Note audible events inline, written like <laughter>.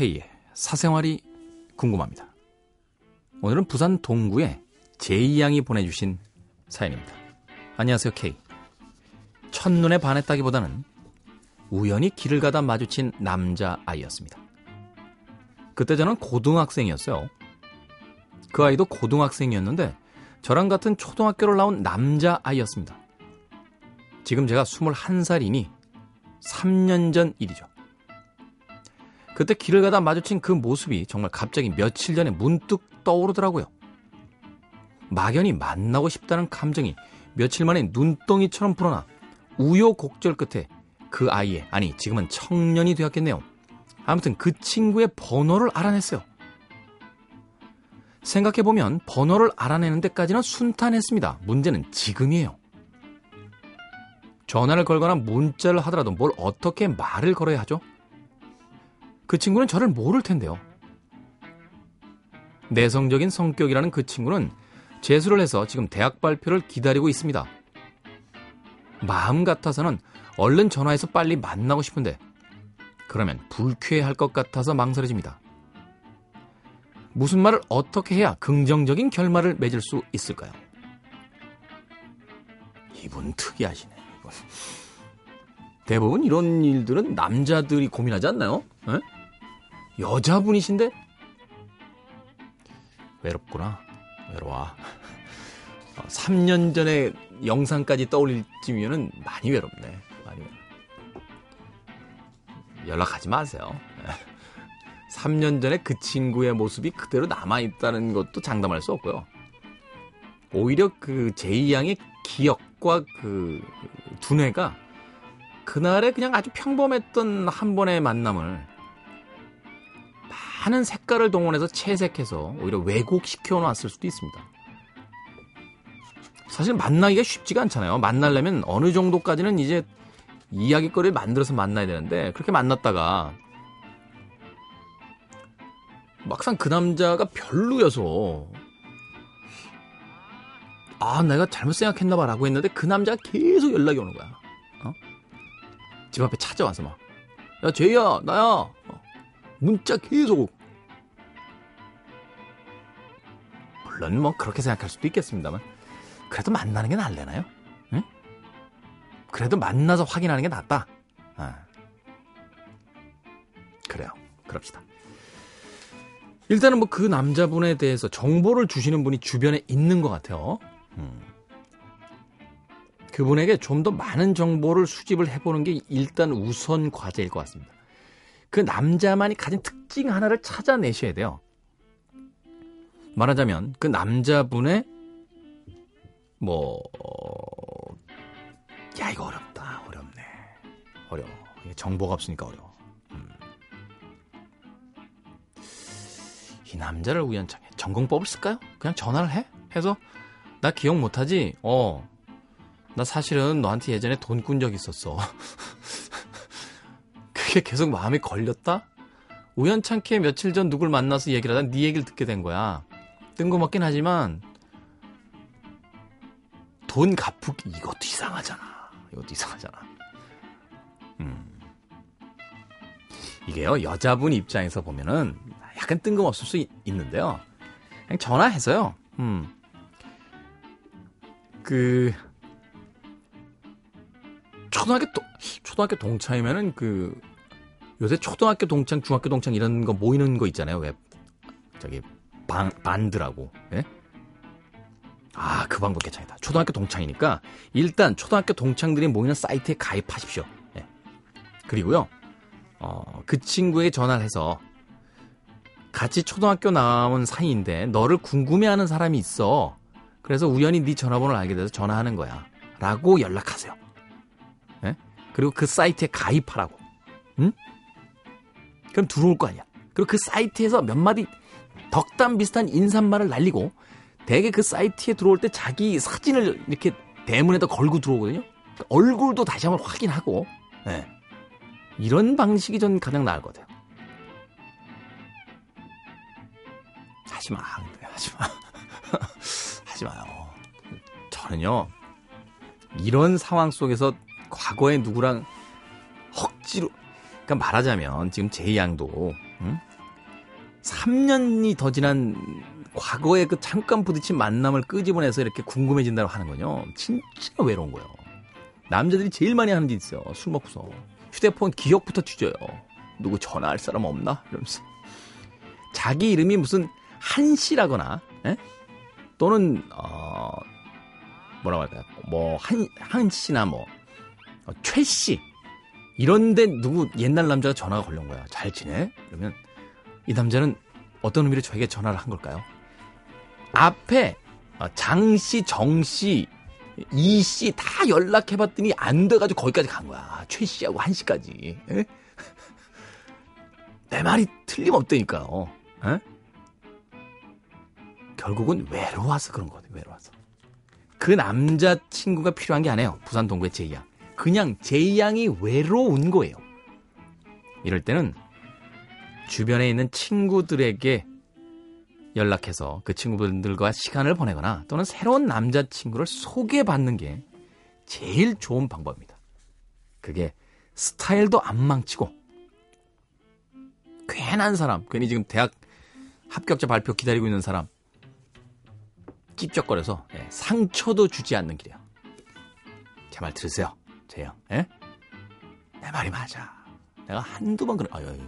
K의 사생활이 궁금합니다. 오늘은 부산 동구에 제이양이 보내주신 사연입니다. 안녕하세요, K. 첫눈에 반했다기보다는 우연히 길을 가다 마주친 남자아이였습니다. 그때 저는 고등학생이었어요. 그 아이도 고등학생이었는데 저랑 같은 초등학교를 나온 남자아이였습니다. 지금 제가 21살이니 3년 전 일이죠. 그때 길을 가다 마주친 그 모습이 정말 갑자기 며칠 전에 문득 떠오르더라고요. 막연히 만나고 싶다는 감정이 며칠 만에 눈덩이처럼 불어나 우여곡절 끝에 그 아이의, 아니, 지금은 청년이 되었겠네요. 아무튼 그 친구의 번호를 알아냈어요. 생각해보면 번호를 알아내는 데까지는 순탄했습니다. 문제는 지금이에요. 전화를 걸거나 문자를 하더라도 뭘 어떻게 말을 걸어야 하죠? 그 친구는 저를 모를 텐데요. 내성적인 성격이라는 그 친구는 재수를 해서 지금 대학 발표를 기다리고 있습니다. 마음 같아서는 얼른 전화해서 빨리 만나고 싶은데 그러면 불쾌할 것 같아서 망설여집니다. 무슨 말을 어떻게 해야 긍정적인 결말을 맺을 수 있을까요? 이분 특이하시네. 이분. 대부분 이런 일들은 남자들이 고민하지 않나요? 에? 여자분이신데 외롭구나. 외로워. 3년 전에 영상까지 떠올릴 쯤이면 많이 외롭네. 많이 외롭네. 연락하지 마세요. <laughs> 3년 전에 그 친구의 모습이 그대로 남아있다는 것도 장담할 수 없고요. 오히려 그 제이 양의 기억과 그 두뇌가 그날의 그냥 아주 평범했던 한 번의 만남을 많은 색깔을 동원해서 채색해서 오히려 왜곡시켜 놨을 수도 있습니다. 사실 만나기가 쉽지가 않잖아요. 만나려면 어느 정도까지는 이제 이야기거리를 만들어서 만나야 되는데 그렇게 만났다가 막상 그 남자가 별로여서 아 내가 잘못 생각했나 봐라고 했는데 그 남자가 계속 연락이 오는 거야. 어? 집 앞에 찾아와서 막 야 제이야 나야 어. 문자 계속 물론 뭐 그렇게 생각할 수도 있겠습니다만 그래도 만나는 게 낫려나요? 응? 그래도 만나서 확인하는 게 낫다. 아. 그래요. 그럽시다. 일단은 뭐 그 남자분에 대해서 정보를 주시는 분이 주변에 있는 것 같아요. 음. 그분에게 좀 더 많은 정보를 수집을 해보는 게 일단 우선 과제일 것 같습니다. 그 남자만이 가진 특징 하나를 찾아내셔야 돼요. 말하자면 그 남자분의 뭐, 야, 이거 어렵다. 어렵네. 어려워. 정보가 없으니까 어려워. 음. 이 남자를 우연찮게 전공법을 쓸까요? 그냥 전화를 해? 해서, 나 기억 못하지? 어. 나 사실은 너한테 예전에 돈 꾼 적 있었어. <laughs> 그게 계속 마음에 걸렸다? 우연찮게 며칠 전 누굴 만나서 얘기를 하다 네 얘기를 듣게 된 거야. 뜬금없긴 하지만 돈 갚기 이것도 이상하잖아. 이것도 이상하잖아. 음. 이게요 여자분 입장에서 보면은 약간 뜬금없을 수 있, 는데요 그냥 전화해서요. 음. 그 초등학교 도, 초등학교 동창이면은 그 요새 초등학교 동창, 중학교 동창 이런 거 모이는 거 있잖아요. 왜 저기 방, 반드라고. 예? 아, 그 방법 괜찮다. 초등학교 동창이니까 일단 초등학교 동창들이 모이는 사이트에 가입하십시오. 예. 그리고요, 어, 그 친구에게 전화를 해서 같이 초등학교 나온 사이인데 너를 궁금해하는 사람이 있어. 그래서 우연히 네 전화번호를 알게 돼서 전화하는 거야. 라고 연락하세요. 예? 그리고 그 사이트에 가입하라고. 응? 그럼 들어올 거 아니야. 그리고 그 사이트에서 몇 마디 덕담 비슷한 인사말을 날리고 대개 그 사이트에 들어올 때 자기 사진을 이렇게 대문에다 걸고 들어오거든요. 얼굴도 다시 한번 확인하고 네. 이런 방식이 전 가장 나을 것 같아요. 하지 마, 하지 마, <laughs> 하지 마요. 저는요 이런 상황 속에서 과거에 누구랑 억지로 그러니까 말하자면 지금 제 양도 응? 3년이 더 지난 과거에 그 잠깐 부딪힌 만남을 끄집어내서 이렇게 궁금해진다고 하는 거요. 진짜 외로운 거예요. 남자들이 제일 많이 하는 짓 있어요. 술 먹고서. 휴대폰 기억부터 뒤져요. 누구 전화할 사람 없나? 이러면서. 자기 이름이 무슨 한씨라거나, 에? 또는, 어, 뭐라고 할까요? 뭐, 한, 한씨나 뭐, 어, 최씨. 이런데 누구 옛날 남자가 전화가 걸려온 거야. 잘 지내? 그러면 이 남자는 어떤 의미로 저에게 전화를 한 걸까요? 앞에 어, 장씨, 정씨, 이씨 다 연락해봤더니 안 돼가지고 거기까지 간 거야. 최 씨하고 한 씨까지. <laughs> 내 말이 틀림없다니까요. 에? 결국은 외로워서 그런 거거든, 외로워서. 그 남자친구가 필요한 게 아니에요. 부산 동구의 제이양. 그냥 제이 양이 외로운 거예요. 이럴 때는 주변에 있는 친구들에게 연락해서 그 친구분들과 시간을 보내거나 또는 새로운 남자친구를 소개받는 게 제일 좋은 방법입니다. 그게 스타일도 안 망치고 괜한 사람, 괜히 지금 대학 합격자 발표 기다리고 있는 사람 찝쩍거려서 예, 상처도 주지 않는 길이야. 제 말 들으세요, 재영. 예? 내 말이 맞아. 내가 한두 번 그래. 아유, 아유.